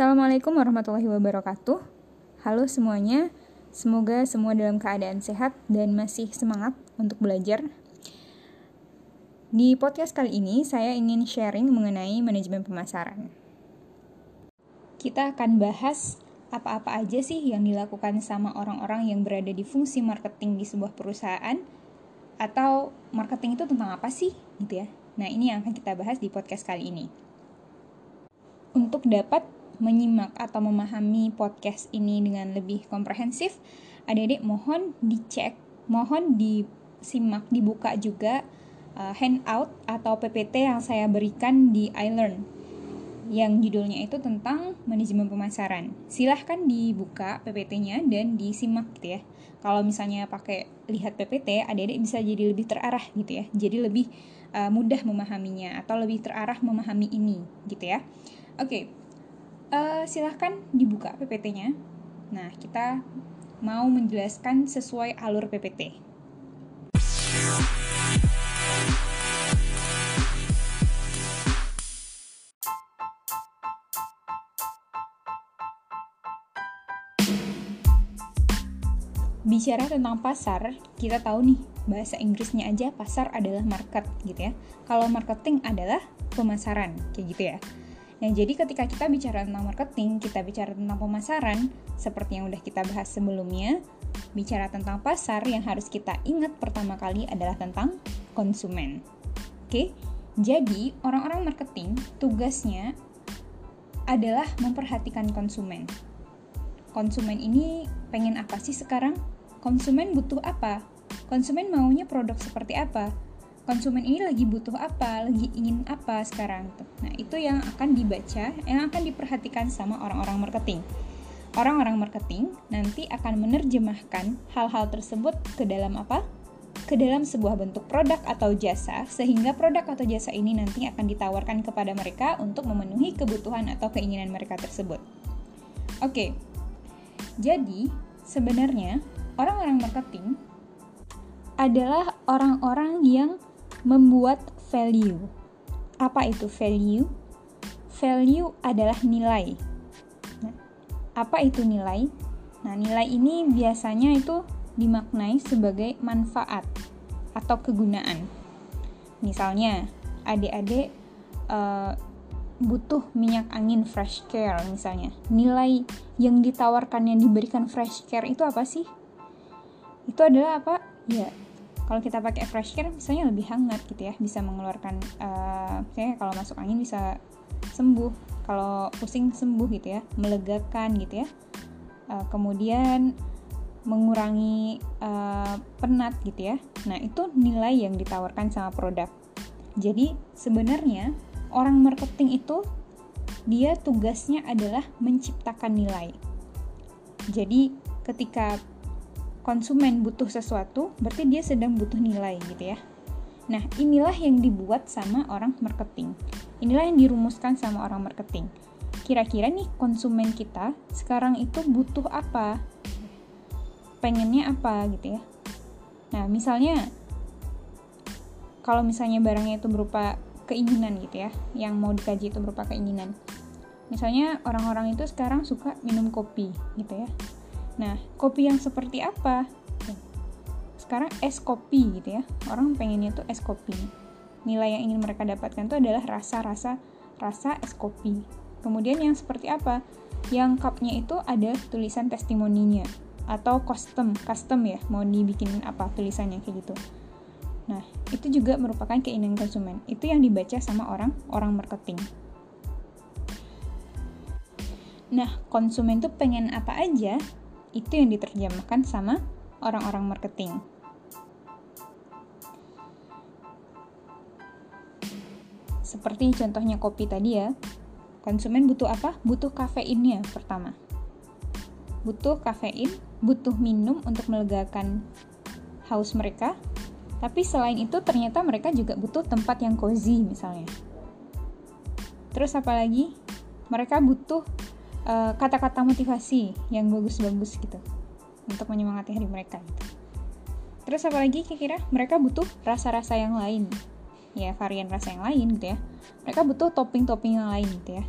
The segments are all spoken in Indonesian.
Assalamualaikum warahmatullahi wabarakatuh. Halo semuanya, semoga semua dalam keadaan sehat dan masih semangat untuk belajar. Di podcast kali ini, saya ingin sharing mengenai manajemen pemasaran. Kita akan bahas apa-apa aja sih yang dilakukan sama orang-orang yang berada di fungsi marketing di sebuah perusahaan, atau marketing itu tentang apa sih, gitu ya. Nah, ini yang akan kita bahas di podcast kali ini. Untuk dapat menyimak atau memahami podcast ini dengan lebih komprehensif, adik-adik mohon dicek, mohon disimak, dibuka juga uh, handout atau PPT yang saya berikan di iLearn yang judulnya itu tentang manajemen pemasaran. Silahkan dibuka PPT-nya dan disimak gitu ya. Kalau misalnya pakai lihat PPT, adik-adik bisa jadi lebih terarah gitu ya. Jadi lebih uh, mudah memahaminya atau lebih terarah memahami ini gitu ya. Oke, okay uh, silahkan dibuka PPT-nya. Nah, kita mau menjelaskan sesuai alur PPT. Bicara tentang pasar, kita tahu nih, bahasa Inggrisnya aja pasar adalah market gitu ya. Kalau marketing adalah pemasaran, kayak gitu ya. Nah, jadi ketika kita bicara tentang marketing, kita bicara tentang pemasaran, seperti yang udah kita bahas sebelumnya, bicara tentang pasar yang harus kita ingat pertama kali adalah tentang konsumen. Oke, jadi orang-orang marketing tugasnya adalah memperhatikan konsumen. Konsumen ini pengen apa sih sekarang? Konsumen butuh apa? Konsumen maunya produk seperti apa? Konsumen ini lagi butuh apa, lagi ingin apa sekarang. Nah, itu yang akan dibaca, yang akan diperhatikan sama orang-orang marketing. Orang-orang marketing nanti akan menerjemahkan hal-hal tersebut ke dalam apa? Ke dalam sebuah bentuk produk atau jasa, sehingga produk atau jasa ini nanti akan ditawarkan kepada mereka untuk memenuhi kebutuhan atau keinginan mereka tersebut. Oke, jadi sebenarnya orang-orang marketing adalah orang-orang yang membuat value. Apa itu value? Value adalah nilai. Nah, apa itu nilai? Nah, nilai ini biasanya itu dimaknai sebagai manfaat atau kegunaan. Misalnya, adik-adik uh, butuh minyak angin fresh care misalnya. Nilai yang ditawarkan yang diberikan fresh care itu apa sih? Itu adalah apa? Ya, kalau kita pakai fresh care misalnya lebih hangat gitu ya bisa mengeluarkan uh, misalnya kalau masuk angin bisa sembuh kalau pusing sembuh gitu ya melegakan gitu ya. Uh, kemudian mengurangi uh, penat gitu ya. Nah itu nilai yang ditawarkan sama produk. Jadi sebenarnya orang marketing itu dia tugasnya adalah menciptakan nilai. Jadi ketika konsumen butuh sesuatu, berarti dia sedang butuh nilai gitu ya. Nah, inilah yang dibuat sama orang marketing. Inilah yang dirumuskan sama orang marketing. Kira-kira nih konsumen kita sekarang itu butuh apa? Pengennya apa gitu ya. Nah, misalnya kalau misalnya barangnya itu berupa keinginan gitu ya, yang mau dikaji itu berupa keinginan. Misalnya orang-orang itu sekarang suka minum kopi gitu ya Nah, kopi yang seperti apa? Sekarang es kopi gitu ya. Orang pengennya tuh es kopi. Nilai yang ingin mereka dapatkan itu adalah rasa-rasa rasa es kopi. Kemudian yang seperti apa? Yang cupnya itu ada tulisan testimoninya atau custom, custom ya, mau dibikin apa tulisannya kayak gitu. Nah, itu juga merupakan keinginan konsumen. Itu yang dibaca sama orang orang marketing. Nah, konsumen tuh pengen apa aja, itu yang diterjemahkan sama orang-orang marketing. Seperti contohnya kopi tadi ya, konsumen butuh apa? Butuh kafeinnya pertama. Butuh kafein, butuh minum untuk melegakan haus mereka. Tapi selain itu ternyata mereka juga butuh tempat yang cozy misalnya. Terus apa lagi? Mereka butuh Eh, kata-kata uh, motivasi yang bagus-bagus gitu untuk menyemangati hari mereka gitu. Terus apalagi kira-kira mereka butuh rasa-rasa yang lain ya varian rasa yang lain gitu ya mereka butuh topping-topping yang lain gitu ya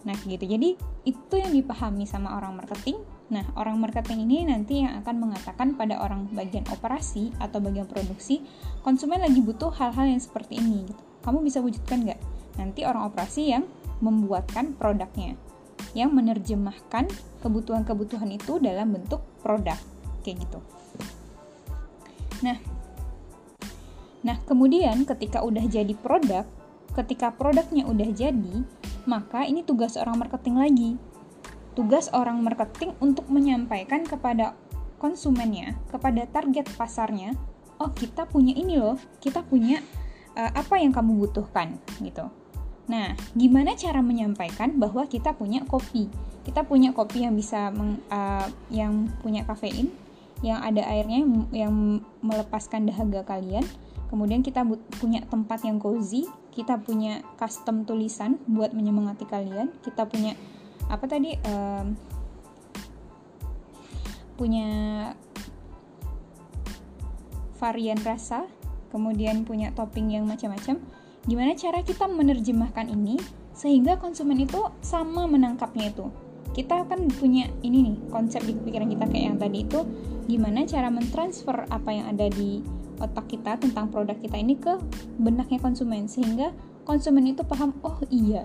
Nah, gitu. Jadi, itu yang dipahami sama orang marketing. Nah, orang marketing ini nanti yang akan mengatakan pada orang bagian operasi atau bagian produksi, konsumen lagi butuh hal-hal yang seperti ini. Gitu. Kamu bisa wujudkan nggak? Nanti orang operasi yang membuatkan produknya, yang menerjemahkan kebutuhan-kebutuhan itu dalam bentuk produk, kayak gitu. Nah, nah kemudian ketika udah jadi produk, ketika produknya udah jadi, maka ini tugas orang marketing lagi. Tugas orang marketing untuk menyampaikan kepada konsumennya, kepada target pasarnya, oh kita punya ini loh, kita punya uh, apa yang kamu butuhkan gitu. Nah, gimana cara menyampaikan bahwa kita punya kopi? Kita punya kopi yang bisa meng, uh, yang punya kafein, yang ada airnya yang melepaskan dahaga kalian. Kemudian kita punya tempat yang cozy, kita punya custom tulisan buat menyemangati kalian. Kita punya apa tadi? Um, punya varian rasa, kemudian punya topping yang macam-macam Gimana cara kita menerjemahkan ini sehingga konsumen itu sama menangkapnya itu? Kita kan punya ini nih konsep di pikiran kita kayak yang tadi itu gimana cara mentransfer apa yang ada di otak kita tentang produk kita ini ke benaknya konsumen sehingga konsumen itu paham oh iya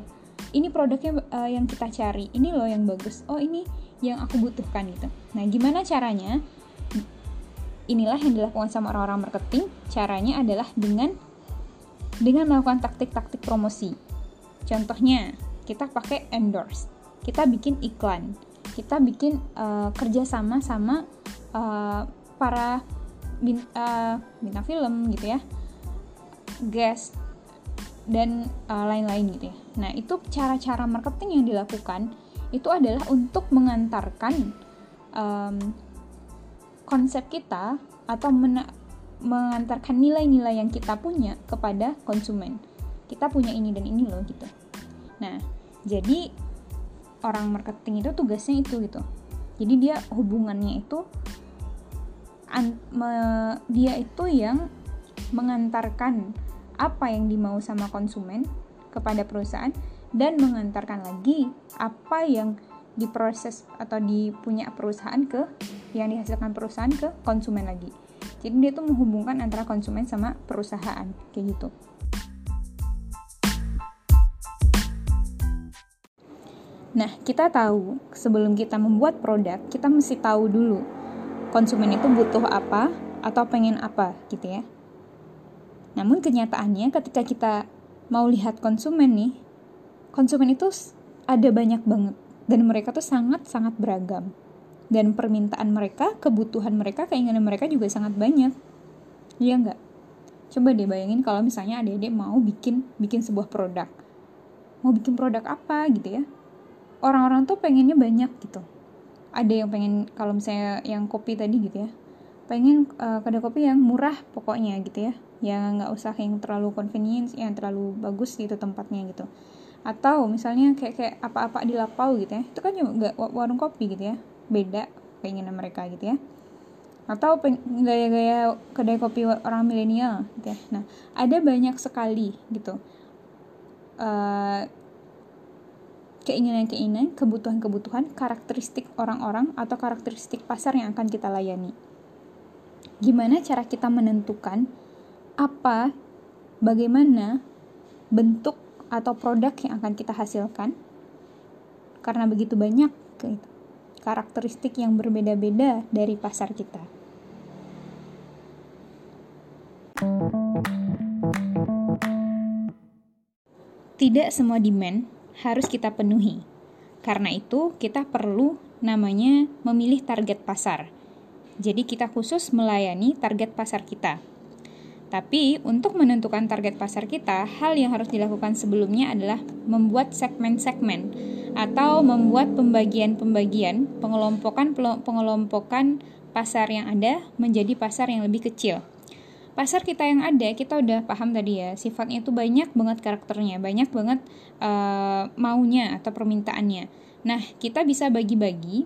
ini produknya uh, yang kita cari ini loh yang bagus oh ini yang aku butuhkan gitu nah gimana caranya inilah yang dilakukan sama orang-orang marketing caranya adalah dengan dengan melakukan taktik-taktik promosi. Contohnya, kita pakai endorse, kita bikin iklan, kita bikin uh, kerjasama sama uh, para bin, uh, bintang film gitu ya, guest dan uh, lain-lain gitu ya. Nah itu cara-cara marketing yang dilakukan itu adalah untuk mengantarkan um, konsep kita atau mena mengantarkan nilai-nilai yang kita punya kepada konsumen. Kita punya ini dan ini loh gitu. Nah, jadi orang marketing itu tugasnya itu gitu. Jadi dia hubungannya itu an, me, dia itu yang mengantarkan apa yang dimau sama konsumen kepada perusahaan dan mengantarkan lagi apa yang diproses atau dipunya perusahaan ke yang dihasilkan perusahaan ke konsumen lagi. Jadi dia tuh menghubungkan antara konsumen sama perusahaan kayak gitu. Nah, kita tahu sebelum kita membuat produk, kita mesti tahu dulu konsumen itu butuh apa atau pengen apa gitu ya. Namun kenyataannya ketika kita mau lihat konsumen nih, konsumen itu ada banyak banget dan mereka tuh sangat-sangat beragam dan permintaan mereka, kebutuhan mereka, keinginan mereka juga sangat banyak. Iya nggak? Coba deh bayangin kalau misalnya adik-adik mau bikin bikin sebuah produk. Mau bikin produk apa gitu ya? Orang-orang tuh pengennya banyak gitu. Ada yang pengen kalau misalnya yang kopi tadi gitu ya. Pengen uh, kedai kopi yang murah pokoknya gitu ya. Yang nggak usah yang terlalu convenience, yang terlalu bagus gitu tempatnya gitu atau misalnya kayak kayak apa-apa di lapau gitu ya itu kan juga warung kopi gitu ya beda keinginan mereka gitu ya. Atau gaya-gaya kedai kopi orang milenial gitu ya. Nah ada banyak sekali gitu uh, keinginan-keinginan kebutuhan-kebutuhan karakteristik orang-orang atau karakteristik pasar yang akan kita layani. Gimana cara kita menentukan apa bagaimana bentuk atau produk yang akan kita hasilkan? Karena begitu banyak gitu karakteristik yang berbeda-beda dari pasar kita. Tidak semua demand harus kita penuhi. Karena itu, kita perlu namanya memilih target pasar. Jadi kita khusus melayani target pasar kita. Tapi untuk menentukan target pasar kita, hal yang harus dilakukan sebelumnya adalah membuat segmen-segmen atau membuat pembagian-pembagian, pengelompokan pengelompokan pasar yang ada menjadi pasar yang lebih kecil. Pasar kita yang ada, kita udah paham tadi ya, sifatnya itu banyak banget karakternya, banyak banget uh, maunya atau permintaannya. Nah, kita bisa bagi-bagi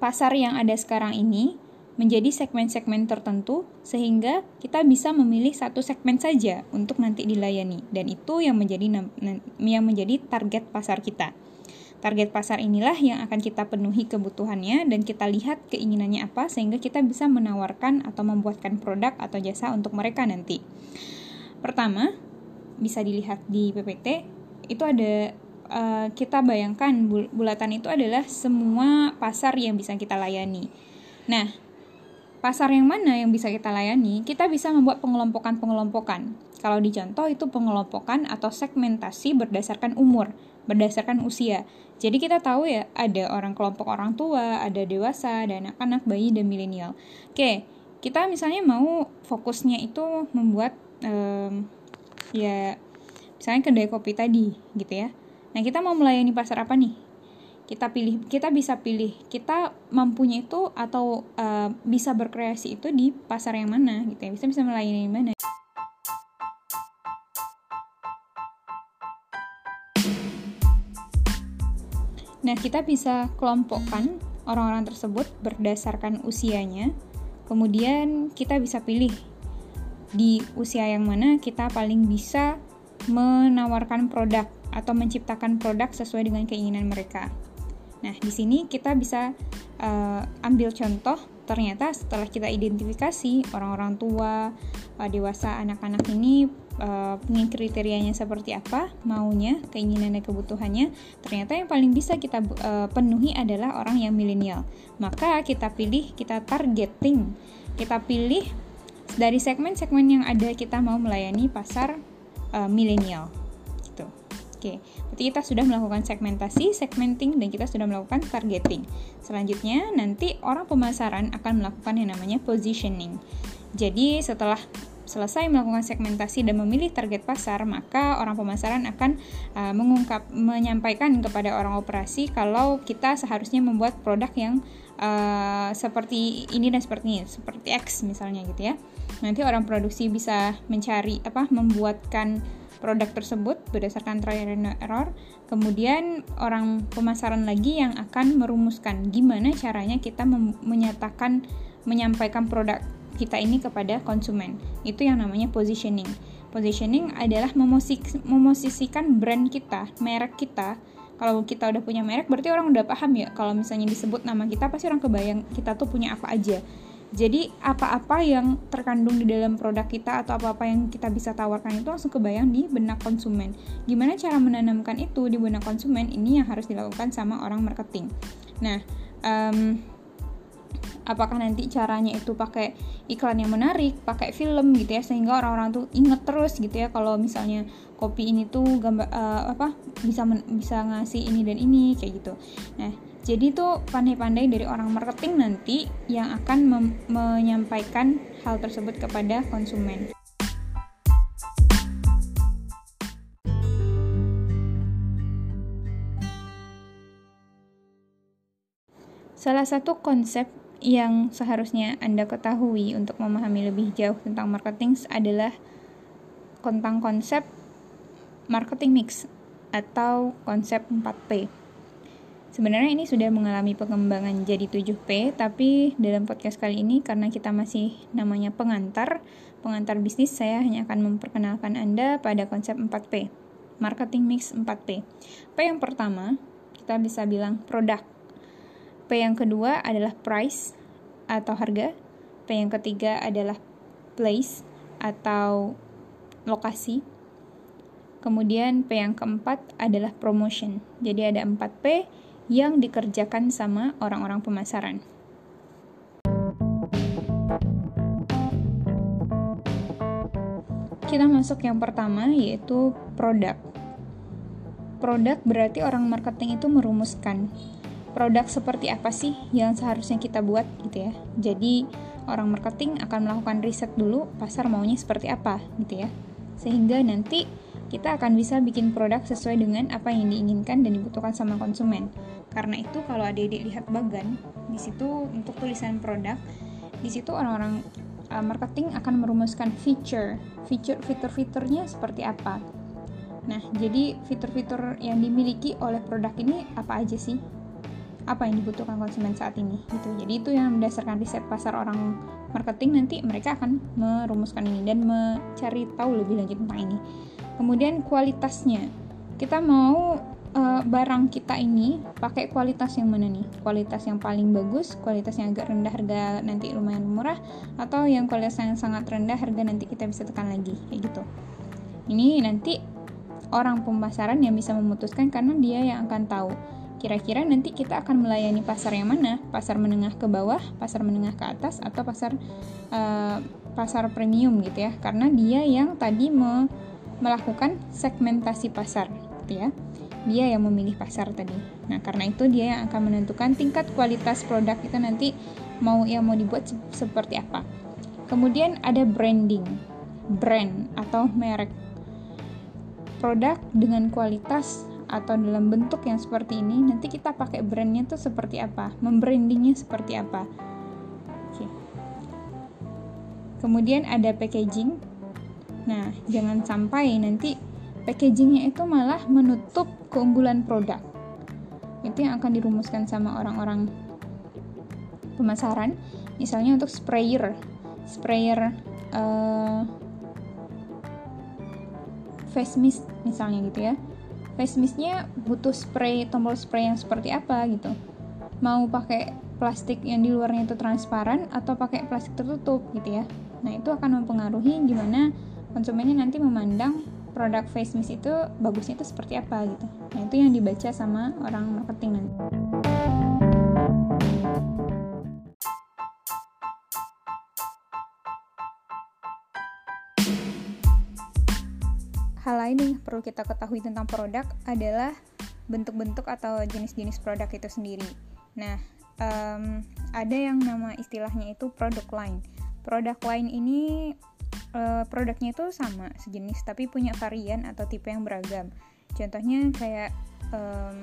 pasar yang ada sekarang ini menjadi segmen-segmen tertentu sehingga kita bisa memilih satu segmen saja untuk nanti dilayani dan itu yang menjadi yang menjadi target pasar kita. Target pasar inilah yang akan kita penuhi kebutuhannya dan kita lihat keinginannya apa sehingga kita bisa menawarkan atau membuatkan produk atau jasa untuk mereka nanti. Pertama, bisa dilihat di PPT, itu ada uh, kita bayangkan bulatan itu adalah semua pasar yang bisa kita layani. Nah, pasar yang mana yang bisa kita layani? Kita bisa membuat pengelompokan-pengelompokan. Kalau di contoh itu pengelompokan atau segmentasi berdasarkan umur, berdasarkan usia. Jadi kita tahu ya ada orang kelompok orang tua, ada dewasa, ada anak-anak, bayi dan milenial. Oke, kita misalnya mau fokusnya itu membuat um, ya misalnya kedai kopi tadi gitu ya. Nah kita mau melayani pasar apa nih? Kita pilih, kita bisa pilih kita mampunya itu atau uh, bisa berkreasi itu di pasar yang mana gitu ya. Bisa bisa melayani di mana. Nah, kita bisa kelompokkan orang-orang tersebut berdasarkan usianya. Kemudian kita bisa pilih di usia yang mana kita paling bisa menawarkan produk atau menciptakan produk sesuai dengan keinginan mereka. Nah, di sini kita bisa uh, ambil contoh ternyata setelah kita identifikasi orang-orang tua, uh, dewasa, anak-anak ini uh, kriterianya seperti apa, maunya, keinginan dan kebutuhannya, ternyata yang paling bisa kita uh, penuhi adalah orang yang milenial. Maka kita pilih, kita targeting, kita pilih dari segmen-segmen yang ada kita mau melayani pasar uh, milenial. Oke, berarti kita sudah melakukan segmentasi, segmenting, dan kita sudah melakukan targeting. Selanjutnya, nanti orang pemasaran akan melakukan yang namanya positioning. Jadi, setelah selesai melakukan segmentasi dan memilih target pasar, maka orang pemasaran akan uh, mengungkap, menyampaikan kepada orang operasi kalau kita seharusnya membuat produk yang uh, seperti ini dan seperti ini, seperti X misalnya gitu ya. Nanti orang produksi bisa mencari apa, membuatkan produk tersebut berdasarkan trial and error. Kemudian orang pemasaran lagi yang akan merumuskan gimana caranya kita menyatakan menyampaikan produk kita ini kepada konsumen. Itu yang namanya positioning. Positioning adalah memosisikan brand kita, merek kita. Kalau kita udah punya merek, berarti orang udah paham ya. Kalau misalnya disebut nama kita, pasti orang kebayang kita tuh punya apa aja jadi apa-apa yang terkandung di dalam produk kita atau apa-apa yang kita bisa tawarkan itu langsung kebayang di benak konsumen. Gimana cara menanamkan itu di benak konsumen? Ini yang harus dilakukan sama orang marketing. Nah, um, apakah nanti caranya itu pakai iklan yang menarik, pakai film gitu ya sehingga orang-orang tuh inget terus gitu ya kalau misalnya kopi ini tuh gambar uh, apa bisa bisa ngasih ini dan ini kayak gitu. Nah, jadi itu pandai-pandai dari orang marketing nanti yang akan menyampaikan hal tersebut kepada konsumen. Salah satu konsep yang seharusnya Anda ketahui untuk memahami lebih jauh tentang marketing adalah tentang konsep marketing mix atau konsep 4P. Sebenarnya ini sudah mengalami pengembangan jadi 7P, tapi dalam podcast kali ini karena kita masih namanya pengantar, pengantar bisnis, saya hanya akan memperkenalkan Anda pada konsep 4P, marketing mix 4P. P yang pertama, kita bisa bilang produk. P yang kedua adalah price atau harga. P yang ketiga adalah place atau lokasi. Kemudian P yang keempat adalah promotion. Jadi ada 4P yang dikerjakan sama orang-orang pemasaran. Kita masuk yang pertama yaitu produk. Produk berarti orang marketing itu merumuskan produk seperti apa sih yang seharusnya kita buat gitu ya. Jadi orang marketing akan melakukan riset dulu pasar maunya seperti apa gitu ya. Sehingga nanti kita akan bisa bikin produk sesuai dengan apa yang diinginkan dan dibutuhkan sama konsumen. Karena itu kalau adik-adik lihat bagan, di situ untuk tulisan produk, di situ orang-orang uh, marketing akan merumuskan feature, feature fitur-fiturnya seperti apa. Nah, jadi fitur-fitur yang dimiliki oleh produk ini apa aja sih? apa yang dibutuhkan konsumen saat ini gitu jadi itu yang berdasarkan riset pasar orang marketing nanti mereka akan merumuskan ini dan mencari tahu lebih lanjut tentang ini kemudian kualitasnya kita mau uh, barang kita ini pakai kualitas yang mana nih kualitas yang paling bagus kualitas yang agak rendah harga nanti lumayan murah atau yang kualitas yang sangat rendah harga nanti kita bisa tekan lagi kayak gitu ini nanti orang pemasaran yang bisa memutuskan karena dia yang akan tahu Kira-kira nanti kita akan melayani pasar yang mana? Pasar menengah ke bawah, pasar menengah ke atas, atau pasar uh, pasar premium gitu ya? Karena dia yang tadi me melakukan segmentasi pasar, gitu ya. Dia yang memilih pasar tadi. Nah, karena itu dia yang akan menentukan tingkat kualitas produk itu nanti mau yang mau dibuat se seperti apa. Kemudian ada branding, brand atau merek produk dengan kualitas atau dalam bentuk yang seperti ini nanti kita pakai brandnya tuh seperti apa membrandingnya seperti apa Oke. kemudian ada packaging nah jangan sampai nanti packagingnya itu malah menutup keunggulan produk. Itu yang akan dirumuskan sama orang-orang pemasaran. Misalnya untuk sprayer. Sprayer uh, face mist misalnya gitu ya. Face mistnya butuh spray tombol spray yang seperti apa gitu. Mau pakai plastik yang di luarnya itu transparan atau pakai plastik tertutup gitu ya. Nah itu akan mempengaruhi gimana konsumennya nanti memandang produk face mist itu bagusnya itu seperti apa gitu nah itu yang dibaca sama orang marketing nanti hal lain yang perlu kita ketahui tentang produk adalah bentuk-bentuk atau jenis-jenis produk itu sendiri. Nah, um, ada yang nama istilahnya itu produk line. Produk line ini uh, produknya itu sama sejenis tapi punya varian atau tipe yang beragam. Contohnya kayak um,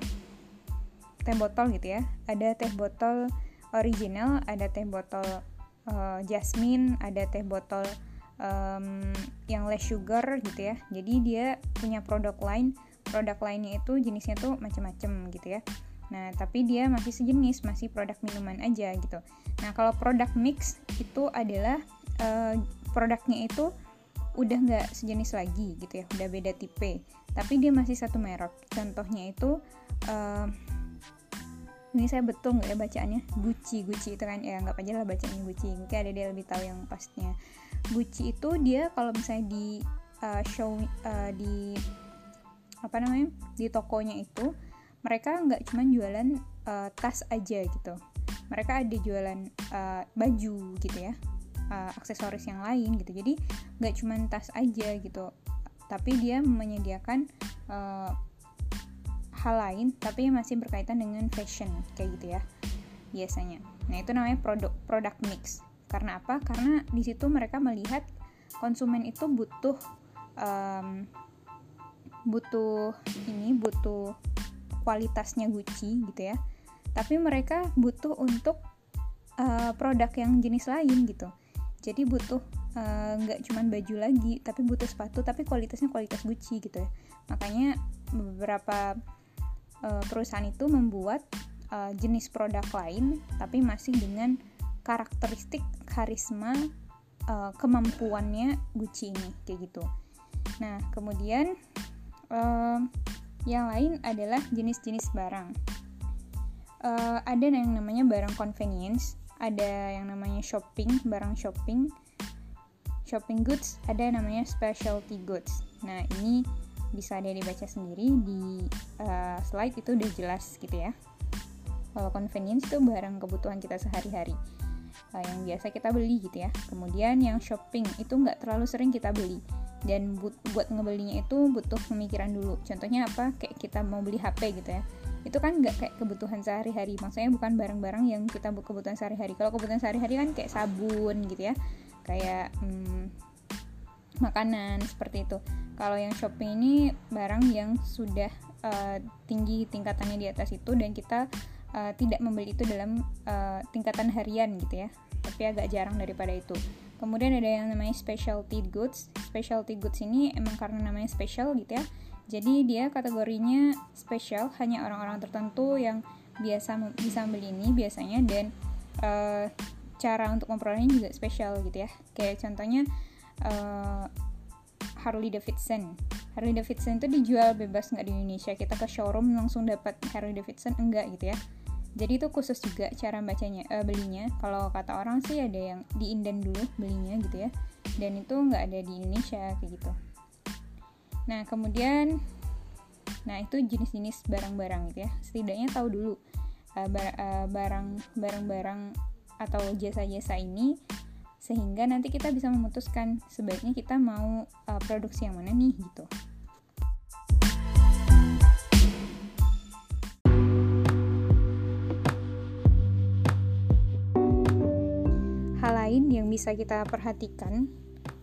teh botol gitu ya. Ada teh botol original, ada teh botol uh, jasmine, ada teh botol um, yang less sugar gitu ya jadi dia punya produk lain produk lainnya itu jenisnya tuh macam-macam gitu ya nah tapi dia masih sejenis masih produk minuman aja gitu nah kalau produk mix itu adalah uh, produknya itu udah nggak sejenis lagi gitu ya udah beda tipe. Tapi dia masih satu merek. Contohnya itu uh, ini saya betul nggak ya bacaannya Gucci. Gucci itu kan ya nggak aja lah bacanya Gucci. Mungkin ada dia lebih tahu yang pastinya Gucci itu dia kalau misalnya di uh, show uh, di apa namanya di tokonya itu mereka nggak cuma jualan uh, tas aja gitu. Mereka ada jualan uh, baju gitu ya uh, aksesoris yang lain gitu jadi nggak cuma tas aja gitu tapi dia menyediakan uh, hal lain tapi masih berkaitan dengan fashion kayak gitu ya biasanya nah itu namanya produk produk mix karena apa? Karena di situ mereka melihat konsumen itu butuh um, butuh ini butuh kualitasnya Gucci gitu ya. Tapi mereka butuh untuk uh, produk yang jenis lain gitu. Jadi butuh eh, nggak uh, cuman baju lagi, tapi butuh sepatu tapi kualitasnya kualitas Gucci gitu ya. Makanya beberapa uh, perusahaan itu membuat uh, jenis produk lain tapi masih dengan karakteristik karisma uh, kemampuannya Gucci ini kayak gitu. Nah kemudian uh, yang lain adalah jenis-jenis barang. Uh, ada yang namanya barang convenience, ada yang namanya shopping, barang shopping, shopping goods, ada yang namanya specialty goods. Nah ini bisa ada dibaca sendiri di uh, slide itu udah jelas gitu ya. Kalau convenience itu barang kebutuhan kita sehari-hari. Uh, yang biasa kita beli gitu ya. Kemudian yang shopping itu nggak terlalu sering kita beli. Dan bu buat ngebelinya itu butuh pemikiran dulu. Contohnya apa? Kayak kita mau beli HP gitu ya itu kan nggak kayak kebutuhan sehari-hari. Maksudnya bukan barang-barang yang kita kebutuhan sehari-hari. Kalau kebutuhan sehari-hari kan kayak sabun gitu ya. Kayak hmm, makanan seperti itu. Kalau yang shopping ini barang yang sudah uh, tinggi tingkatannya di atas itu dan kita uh, tidak membeli itu dalam uh, tingkatan harian gitu ya. Tapi agak jarang daripada itu. Kemudian ada yang namanya specialty goods. Specialty goods ini emang karena namanya special gitu ya jadi dia kategorinya spesial hanya orang-orang tertentu yang biasa bisa membeli ini biasanya dan uh, cara untuk memperolehnya juga spesial gitu ya. Kayak contohnya uh, Harley Davidson. Harley Davidson itu dijual bebas nggak di Indonesia. Kita ke showroom langsung dapat Harley Davidson enggak gitu ya. Jadi itu khusus juga cara bacanya uh, belinya. Kalau kata orang sih ada yang di inden dulu belinya gitu ya. Dan itu nggak ada di Indonesia kayak gitu nah kemudian nah itu jenis-jenis barang-barang gitu ya setidaknya tahu dulu uh, barang barang-barang atau jasa-jasa ini sehingga nanti kita bisa memutuskan sebaiknya kita mau uh, produksi yang mana nih gitu. Hal lain yang bisa kita perhatikan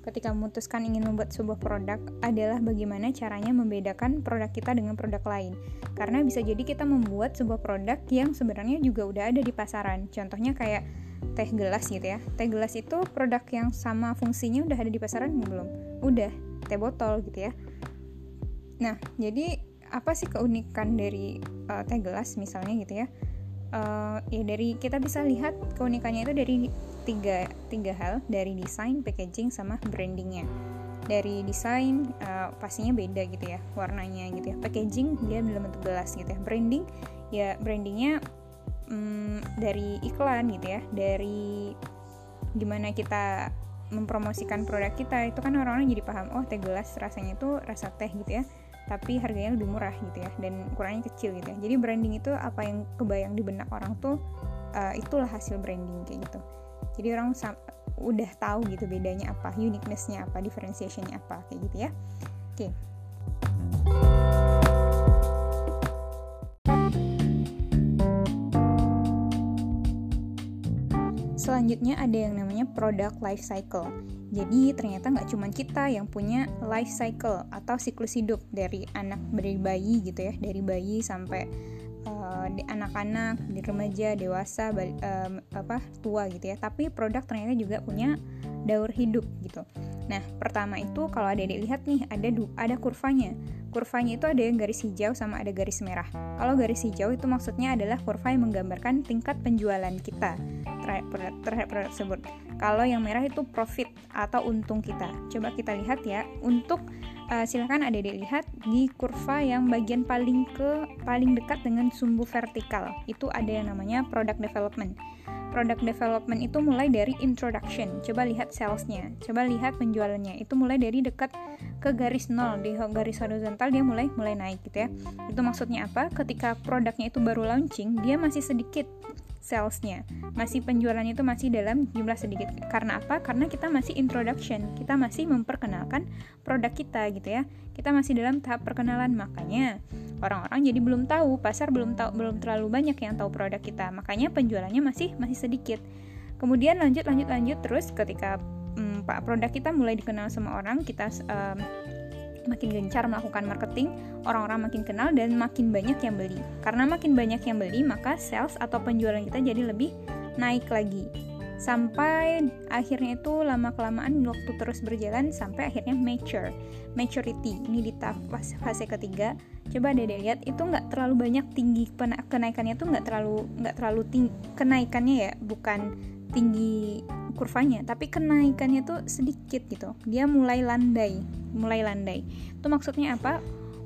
ketika memutuskan ingin membuat sebuah produk adalah bagaimana caranya membedakan produk kita dengan produk lain. Karena bisa jadi kita membuat sebuah produk yang sebenarnya juga udah ada di pasaran. Contohnya kayak teh gelas gitu ya. Teh gelas itu produk yang sama fungsinya udah ada di pasaran belum? Udah, teh botol gitu ya. Nah, jadi apa sih keunikan dari uh, teh gelas misalnya gitu ya? Uh, ya dari kita bisa lihat keunikannya itu dari tiga tiga hal dari desain, packaging sama brandingnya. Dari desain uh, pastinya beda gitu ya warnanya gitu ya. Packaging dia dalam bentuk gelas gitu ya. Branding ya brandingnya um, dari iklan gitu ya. Dari gimana kita mempromosikan produk kita itu kan orang-orang jadi paham oh teh gelas rasanya itu rasa teh gitu ya tapi harganya lebih murah gitu ya dan ukurannya kecil gitu ya jadi branding itu apa yang kebayang di benak orang tuh uh, itulah hasil branding kayak gitu jadi orang udah tahu gitu bedanya apa uniquenessnya apa differentiationnya apa kayak gitu ya oke okay. Selanjutnya ada yang namanya product life cycle. Jadi ternyata nggak cuma kita yang punya life cycle atau siklus hidup dari anak dari bayi gitu ya, dari bayi sampai uh, anak-anak, di remaja, dewasa, um, apa tua gitu ya. Tapi produk ternyata juga punya daur hidup gitu. Nah, pertama itu kalau ada lihat nih ada ada kurvanya. Kurvanya itu ada yang garis hijau sama ada garis merah. Kalau garis hijau itu maksudnya adalah kurva yang menggambarkan tingkat penjualan kita terhadap produk tersebut. Kalau yang merah itu profit atau untung kita. Coba kita lihat ya. Untuk uh, silakan ada dilihat di kurva yang bagian paling ke paling dekat dengan sumbu vertikal. Itu ada yang namanya product development product development itu mulai dari introduction. Coba lihat salesnya, coba lihat penjualannya. Itu mulai dari dekat ke garis nol di garis horizontal dia mulai mulai naik gitu ya. Itu maksudnya apa? Ketika produknya itu baru launching, dia masih sedikit salesnya. Masih penjualannya itu masih dalam jumlah sedikit. Karena apa? Karena kita masih introduction. Kita masih memperkenalkan produk kita gitu ya. Kita masih dalam tahap perkenalan. Makanya orang-orang jadi belum tahu. Pasar belum tahu belum terlalu banyak yang tahu produk kita. Makanya penjualannya masih masih sedikit. Kemudian lanjut lanjut lanjut terus ketika hmm, pak produk kita mulai dikenal sama orang kita um, makin gencar melakukan marketing, orang-orang makin kenal dan makin banyak yang beli. Karena makin banyak yang beli, maka sales atau penjualan kita jadi lebih naik lagi. Sampai akhirnya itu lama kelamaan waktu terus berjalan sampai akhirnya mature, maturity. Ini di fase, fase ketiga. Coba deh lihat itu nggak terlalu banyak tinggi kenaikannya tuh nggak terlalu nggak terlalu tinggi kenaikannya ya bukan tinggi kurvanya tapi kenaikannya tuh sedikit gitu. Dia mulai landai mulai landai. Itu maksudnya apa?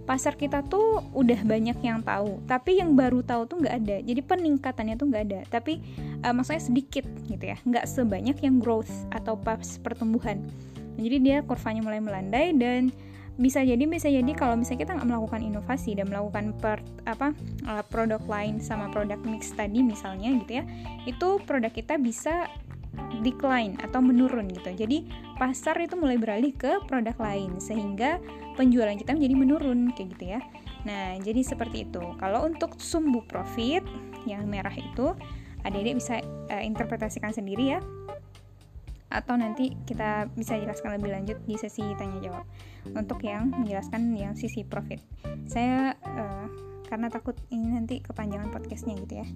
Pasar kita tuh udah banyak yang tahu tapi yang baru tahu tuh nggak ada. Jadi peningkatannya tuh nggak ada tapi uh, maksudnya sedikit gitu ya. Nggak sebanyak yang growth atau pas pertumbuhan. Jadi dia kurvanya mulai melandai dan bisa jadi bisa jadi kalau misalnya kita nggak melakukan inovasi dan melakukan per, apa uh, produk lain sama produk mix tadi misalnya gitu ya itu produk kita bisa decline atau menurun gitu. Jadi pasar itu mulai beralih ke produk lain sehingga penjualan kita menjadi menurun kayak gitu ya. Nah jadi seperti itu. Kalau untuk sumbu profit yang merah itu adik-adik bisa uh, interpretasikan sendiri ya. Atau nanti kita bisa jelaskan lebih lanjut di sesi tanya jawab untuk yang menjelaskan yang sisi profit. Saya uh, karena takut ini nanti kepanjangan podcastnya gitu ya.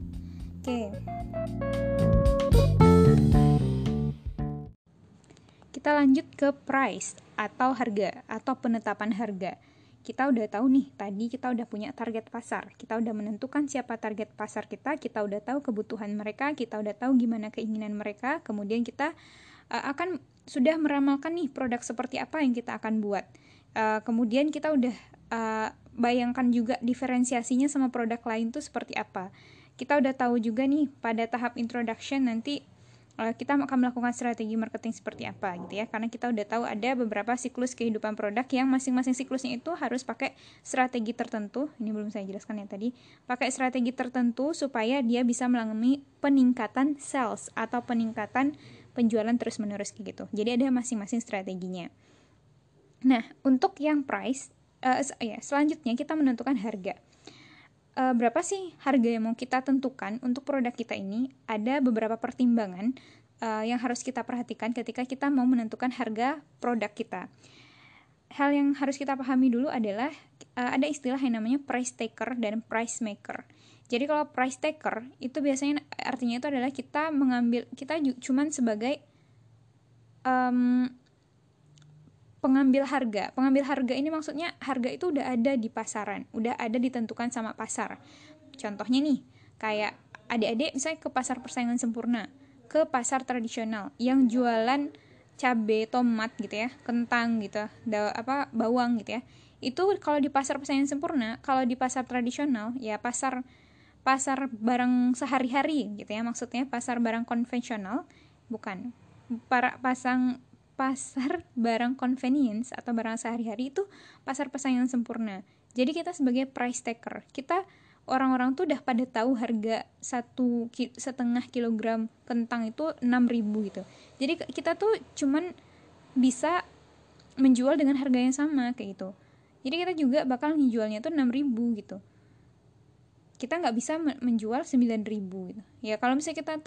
Oke. okay. Kita lanjut ke price atau harga atau penetapan harga kita udah tahu nih, tadi kita udah punya target pasar. Kita udah menentukan siapa target pasar kita, kita udah tahu kebutuhan mereka, kita udah tahu gimana keinginan mereka, kemudian kita uh, akan sudah meramalkan nih produk seperti apa yang kita akan buat. Uh, kemudian kita udah uh, bayangkan juga diferensiasinya sama produk lain tuh seperti apa. Kita udah tahu juga nih pada tahap introduction nanti kita akan melakukan strategi marketing seperti apa gitu ya karena kita udah tahu ada beberapa siklus kehidupan produk yang masing-masing siklusnya itu harus pakai strategi tertentu ini belum saya jelaskan ya tadi pakai strategi tertentu supaya dia bisa mengalami peningkatan sales atau peningkatan penjualan terus-menerus kayak gitu. Jadi ada masing-masing strateginya. Nah, untuk yang price uh, ya, selanjutnya kita menentukan harga. Uh, berapa sih harga yang mau kita tentukan untuk produk kita ini? Ada beberapa pertimbangan uh, yang harus kita perhatikan ketika kita mau menentukan harga produk kita. Hal yang harus kita pahami dulu adalah uh, ada istilah yang namanya price taker dan price maker. Jadi kalau price taker itu biasanya artinya itu adalah kita mengambil kita cuman sebagai um, pengambil harga. Pengambil harga ini maksudnya harga itu udah ada di pasaran, udah ada ditentukan sama pasar. Contohnya nih, kayak adik-adik misalnya ke pasar persaingan sempurna, ke pasar tradisional yang jualan cabe, tomat gitu ya, kentang gitu, da, apa bawang gitu ya. Itu kalau di pasar persaingan sempurna, kalau di pasar tradisional ya pasar pasar barang sehari-hari gitu ya maksudnya pasar barang konvensional bukan para pasang pasar barang convenience atau barang sehari-hari itu pasar pesaing yang sempurna. Jadi kita sebagai price taker kita orang-orang tuh udah pada tahu harga satu ki setengah kilogram kentang itu 6000 gitu. Jadi kita tuh cuman bisa menjual dengan harga yang sama kayak gitu. Jadi kita juga bakal ngejualnya tuh 6000 gitu kita nggak bisa menjual 9000 gitu. Ya kalau misalnya kita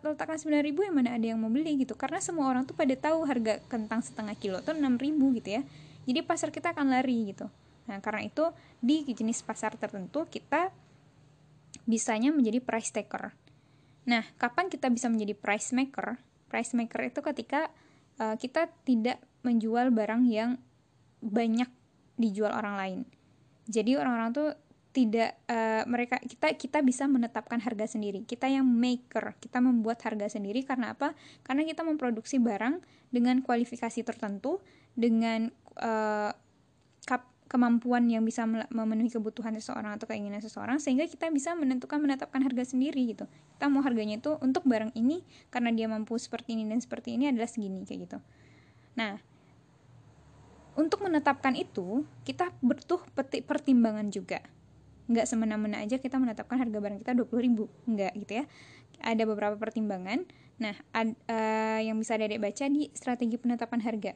letakkan 9000 yang mana ada yang mau beli gitu. Karena semua orang tuh pada tahu harga kentang setengah kilo tuh 6000 gitu ya. Jadi pasar kita akan lari gitu. Nah, karena itu di jenis pasar tertentu kita bisanya menjadi price taker. Nah, kapan kita bisa menjadi price maker? Price maker itu ketika uh, kita tidak menjual barang yang banyak dijual orang lain. Jadi orang-orang tuh tidak uh, mereka kita kita bisa menetapkan harga sendiri. Kita yang maker kita membuat harga sendiri. Karena apa? Karena kita memproduksi barang dengan kualifikasi tertentu dengan uh, kap, kemampuan yang bisa memenuhi kebutuhan seseorang atau keinginan seseorang sehingga kita bisa menentukan menetapkan harga sendiri gitu. Kita mau harganya itu untuk barang ini karena dia mampu seperti ini dan seperti ini adalah segini kayak gitu. Nah untuk menetapkan itu kita butuh pertimbangan juga nggak semena-mena aja kita menetapkan harga barang kita 20 ribu nggak gitu ya. Ada beberapa pertimbangan. Nah ad, uh, yang bisa dedek baca di strategi penetapan harga.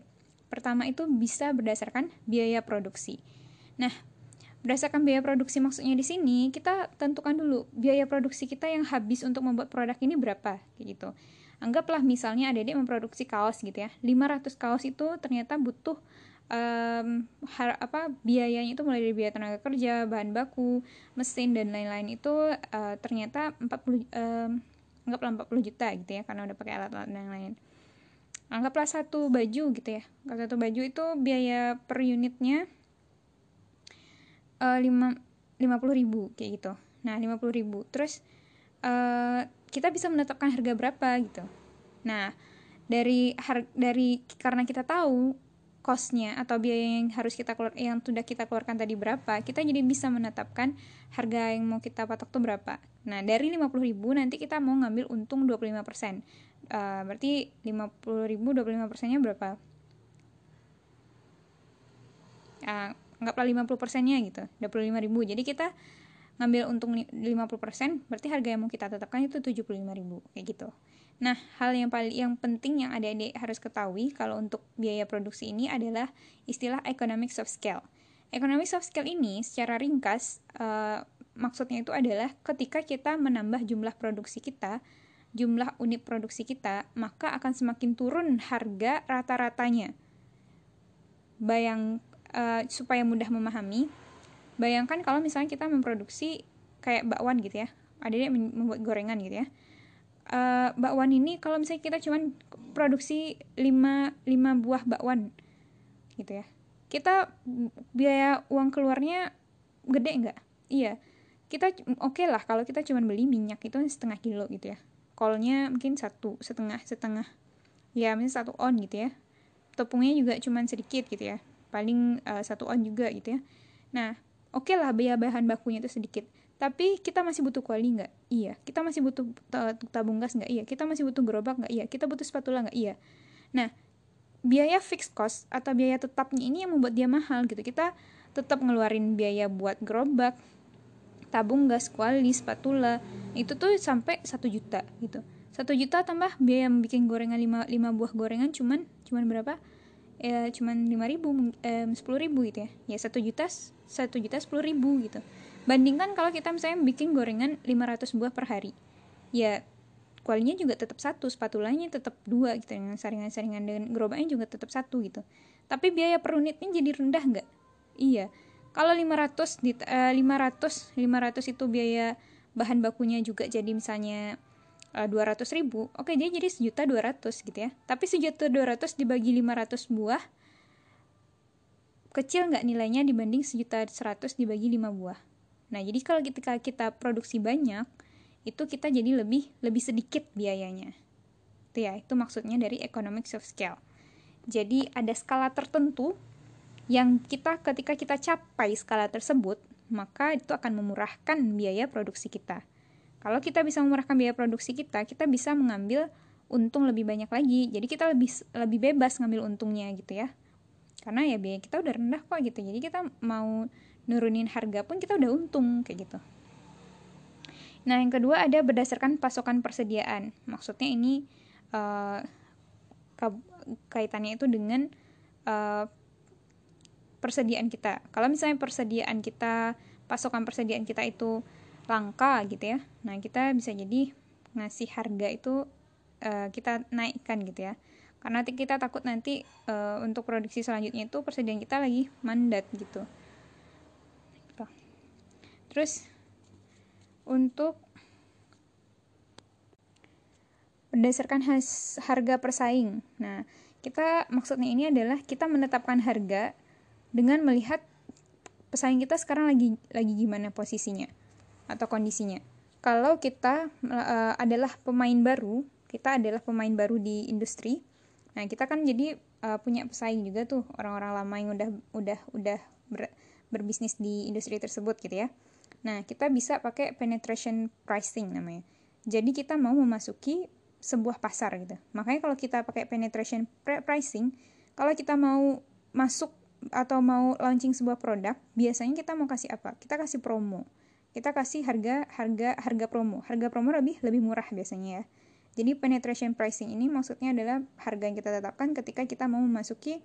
Pertama itu bisa berdasarkan biaya produksi. Nah berdasarkan biaya produksi maksudnya di sini kita tentukan dulu biaya produksi kita yang habis untuk membuat produk ini berapa kayak gitu. Anggaplah misalnya adik memproduksi kaos gitu ya. 500 kaos itu ternyata butuh um, har, apa biayanya itu mulai dari biaya tenaga kerja, bahan baku, mesin dan lain-lain itu uh, ternyata 40 um, anggaplah 40 juta gitu ya karena udah pakai alat-alat dan lain-lain. Anggaplah satu baju gitu ya. Kalau satu baju itu biaya per unitnya uh, 5 50 ribu kayak gitu. Nah, 50 ribu. Terus uh, kita bisa menetapkan harga berapa gitu. Nah, dari har dari karena kita tahu costnya atau biaya yang harus kita keluar yang sudah kita keluarkan tadi berapa kita jadi bisa menetapkan harga yang mau kita patok tuh berapa. Nah dari 50.000 nanti kita mau ngambil untung 25% uh, berarti 50.000 25 persennya berapa? Uh, anggaplah 50 persennya gitu 25.000 jadi kita ngambil untung 50% berarti harga yang mau kita tetapkan itu 75.000 kayak gitu Nah, hal yang paling yang penting yang adik-adik harus ketahui kalau untuk biaya produksi ini adalah istilah economics of scale. Economics of scale ini secara ringkas uh, maksudnya itu adalah ketika kita menambah jumlah produksi kita, jumlah unit produksi kita, maka akan semakin turun harga rata-ratanya. Bayang uh, supaya mudah memahami, bayangkan kalau misalnya kita memproduksi kayak bakwan gitu ya, adik membuat gorengan gitu ya uh, bakwan ini kalau misalnya kita cuman produksi 5, 5 buah bakwan gitu ya. Kita biaya uang keluarnya gede nggak? Iya. Kita oke okay lah kalau kita cuma beli minyak itu setengah kilo gitu ya. Kolnya mungkin satu setengah setengah. Ya misalnya satu on gitu ya. Tepungnya juga cuma sedikit gitu ya. Paling uh, satu on juga gitu ya. Nah oke okay lah biaya bahan bakunya itu sedikit tapi kita masih butuh kuali nggak? Iya. Kita masih butuh tabung gas nggak? Iya. Kita masih butuh gerobak nggak? Iya. Kita butuh spatula nggak? Iya. Nah biaya fixed cost atau biaya tetapnya ini yang membuat dia mahal gitu. Kita tetap ngeluarin biaya buat gerobak tabung gas kuali spatula. Itu tuh sampai satu juta gitu. Satu juta tambah biaya bikin gorengan lima, lima buah gorengan cuman cuman berapa? Ya cuman lima ribu sepuluh ribu gitu ya. Ya satu juta satu juta sepuluh ribu gitu bandingkan kalau kita misalnya bikin gorengan 500 buah per hari. Ya kualinya juga tetap satu spatulanya tetap dua gitu dengan saringan-saringan dengan gerobaknya juga tetap satu gitu. Tapi biaya per unitnya jadi rendah nggak? Iya. Kalau 500 di uh, 500 500 itu biaya bahan bakunya juga jadi misalnya eh, 200 ribu oke dia jadi sejuta 200 gitu ya. Tapi sejuta 200 dibagi 500 buah kecil nggak nilainya dibanding sejuta 100 dibagi 5 buah nah jadi kalau ketika kita produksi banyak itu kita jadi lebih lebih sedikit biayanya itu ya itu maksudnya dari economics of scale jadi ada skala tertentu yang kita ketika kita capai skala tersebut, maka itu akan memurahkan biaya produksi kita. Kalau kita bisa memurahkan biaya produksi kita, kita bisa mengambil untung lebih banyak lagi. Jadi kita lebih lebih bebas ngambil untungnya gitu ya. Karena ya biaya kita udah rendah kok gitu. Jadi kita mau nurunin harga pun kita udah untung kayak gitu. Nah, yang kedua ada berdasarkan pasokan persediaan. Maksudnya ini uh, kaitannya itu dengan uh, persediaan kita. Kalau misalnya persediaan kita, pasokan persediaan kita itu langka gitu ya. Nah, kita bisa jadi ngasih harga itu uh, kita naikkan gitu ya. Karena kita takut nanti uh, untuk produksi selanjutnya itu persediaan kita lagi mandat gitu. gitu. Terus untuk berdasarkan harga persaing. Nah, kita maksudnya ini adalah kita menetapkan harga dengan melihat pesaing kita sekarang lagi lagi gimana posisinya atau kondisinya. Kalau kita uh, adalah pemain baru, kita adalah pemain baru di industri. Nah, kita kan jadi uh, punya pesaing juga tuh orang-orang lama yang udah udah udah ber, berbisnis di industri tersebut gitu ya. Nah, kita bisa pakai penetration pricing namanya. Jadi kita mau memasuki sebuah pasar gitu. Makanya kalau kita pakai penetration pricing, kalau kita mau masuk atau mau launching sebuah produk, biasanya kita mau kasih apa? Kita kasih promo. Kita kasih harga harga harga promo. Harga promo lebih lebih murah biasanya ya. Jadi penetration pricing ini maksudnya adalah harga yang kita tetapkan ketika kita mau memasuki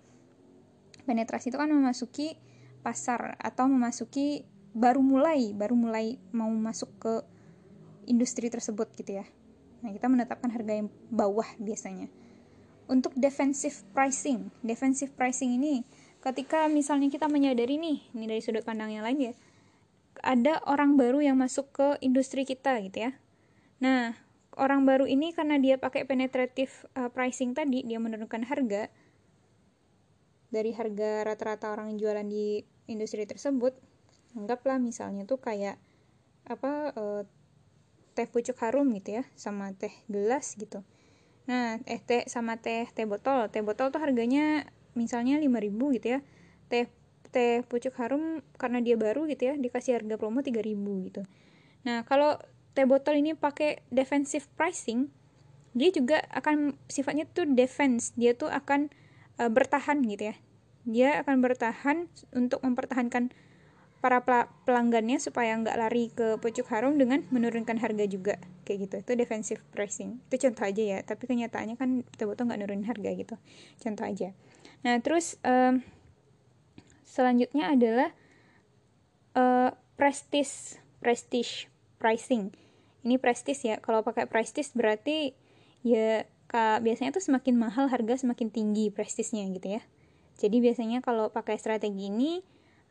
penetrasi itu kan memasuki pasar atau memasuki baru mulai, baru mulai mau masuk ke industri tersebut gitu ya. Nah, kita menetapkan harga yang bawah biasanya. Untuk defensive pricing, defensive pricing ini ketika misalnya kita menyadari nih ini dari sudut pandang yang lain ya ada orang baru yang masuk ke industri kita gitu ya nah orang baru ini karena dia pakai penetrative uh, pricing tadi dia menurunkan harga dari harga rata-rata orang jualan di industri tersebut anggaplah misalnya tuh kayak apa uh, teh pucuk harum gitu ya sama teh gelas gitu. Nah eh teh sama teh teh botol. Teh botol tuh harganya misalnya 5000 gitu ya. Teh teh pucuk harum karena dia baru gitu ya dikasih harga promo 3000 gitu. Nah kalau teh botol ini pakai defensive pricing dia juga akan sifatnya tuh defense. Dia tuh akan uh, bertahan gitu ya. Dia akan bertahan untuk mempertahankan para pelanggannya supaya nggak lari ke pucuk harum dengan menurunkan harga juga kayak gitu itu defensive pricing itu contoh aja ya tapi kenyataannya kan botol nggak nurunin harga gitu contoh aja Nah, terus um, selanjutnya adalah uh, prestige, prestige pricing. Ini prestige ya. Kalau pakai prestige berarti ya kak, biasanya tuh semakin mahal harga semakin tinggi prestisnya gitu ya. Jadi biasanya kalau pakai strategi ini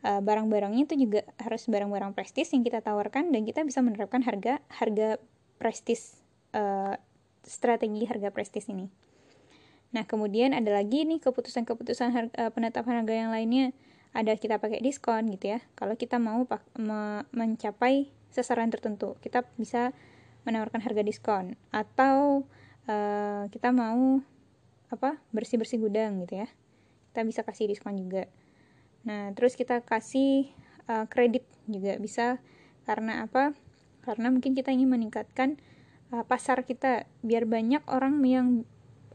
uh, barang-barangnya itu juga harus barang-barang prestis yang kita tawarkan dan kita bisa menerapkan harga harga prestis uh, strategi harga prestis ini. Nah, kemudian ada lagi nih keputusan-keputusan harga, eh, penetapan harga yang lainnya. ada kita pakai diskon gitu ya kalau kita mau me mencapai sasaran tertentu kita bisa menawarkan harga diskon atau uh, kita mau apa bersih bersih gudang gitu ya kita bisa kasih diskon juga nah terus kita kasih uh, kredit juga bisa. Karena apa? Karena mungkin kita ingin meningkatkan uh, pasar kita. Biar banyak orang yang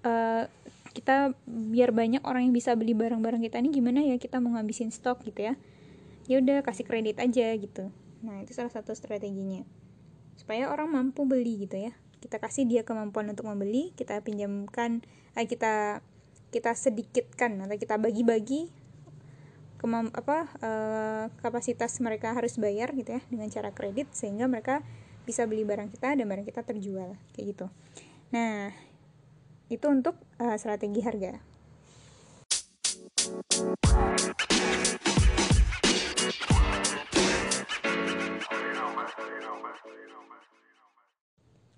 uh, kita biar banyak orang yang bisa beli barang-barang kita ini gimana ya kita mau ngabisin stok gitu ya? Ya udah kasih kredit aja gitu. Nah itu salah satu strateginya. Supaya orang mampu beli gitu ya. Kita kasih dia kemampuan untuk membeli kita pinjamkan eh, kita kita sedikitkan atau kita bagi-bagi kemam apa uh, kapasitas mereka harus bayar gitu ya dengan cara kredit sehingga mereka bisa beli barang kita dan barang kita terjual kayak gitu nah itu untuk uh, strategi harga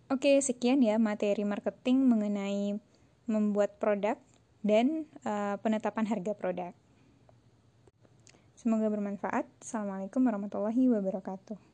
Oke, sekian ya materi marketing mengenai membuat produk dan uh, penetapan harga produk. Semoga bermanfaat. Assalamualaikum warahmatullahi wabarakatuh.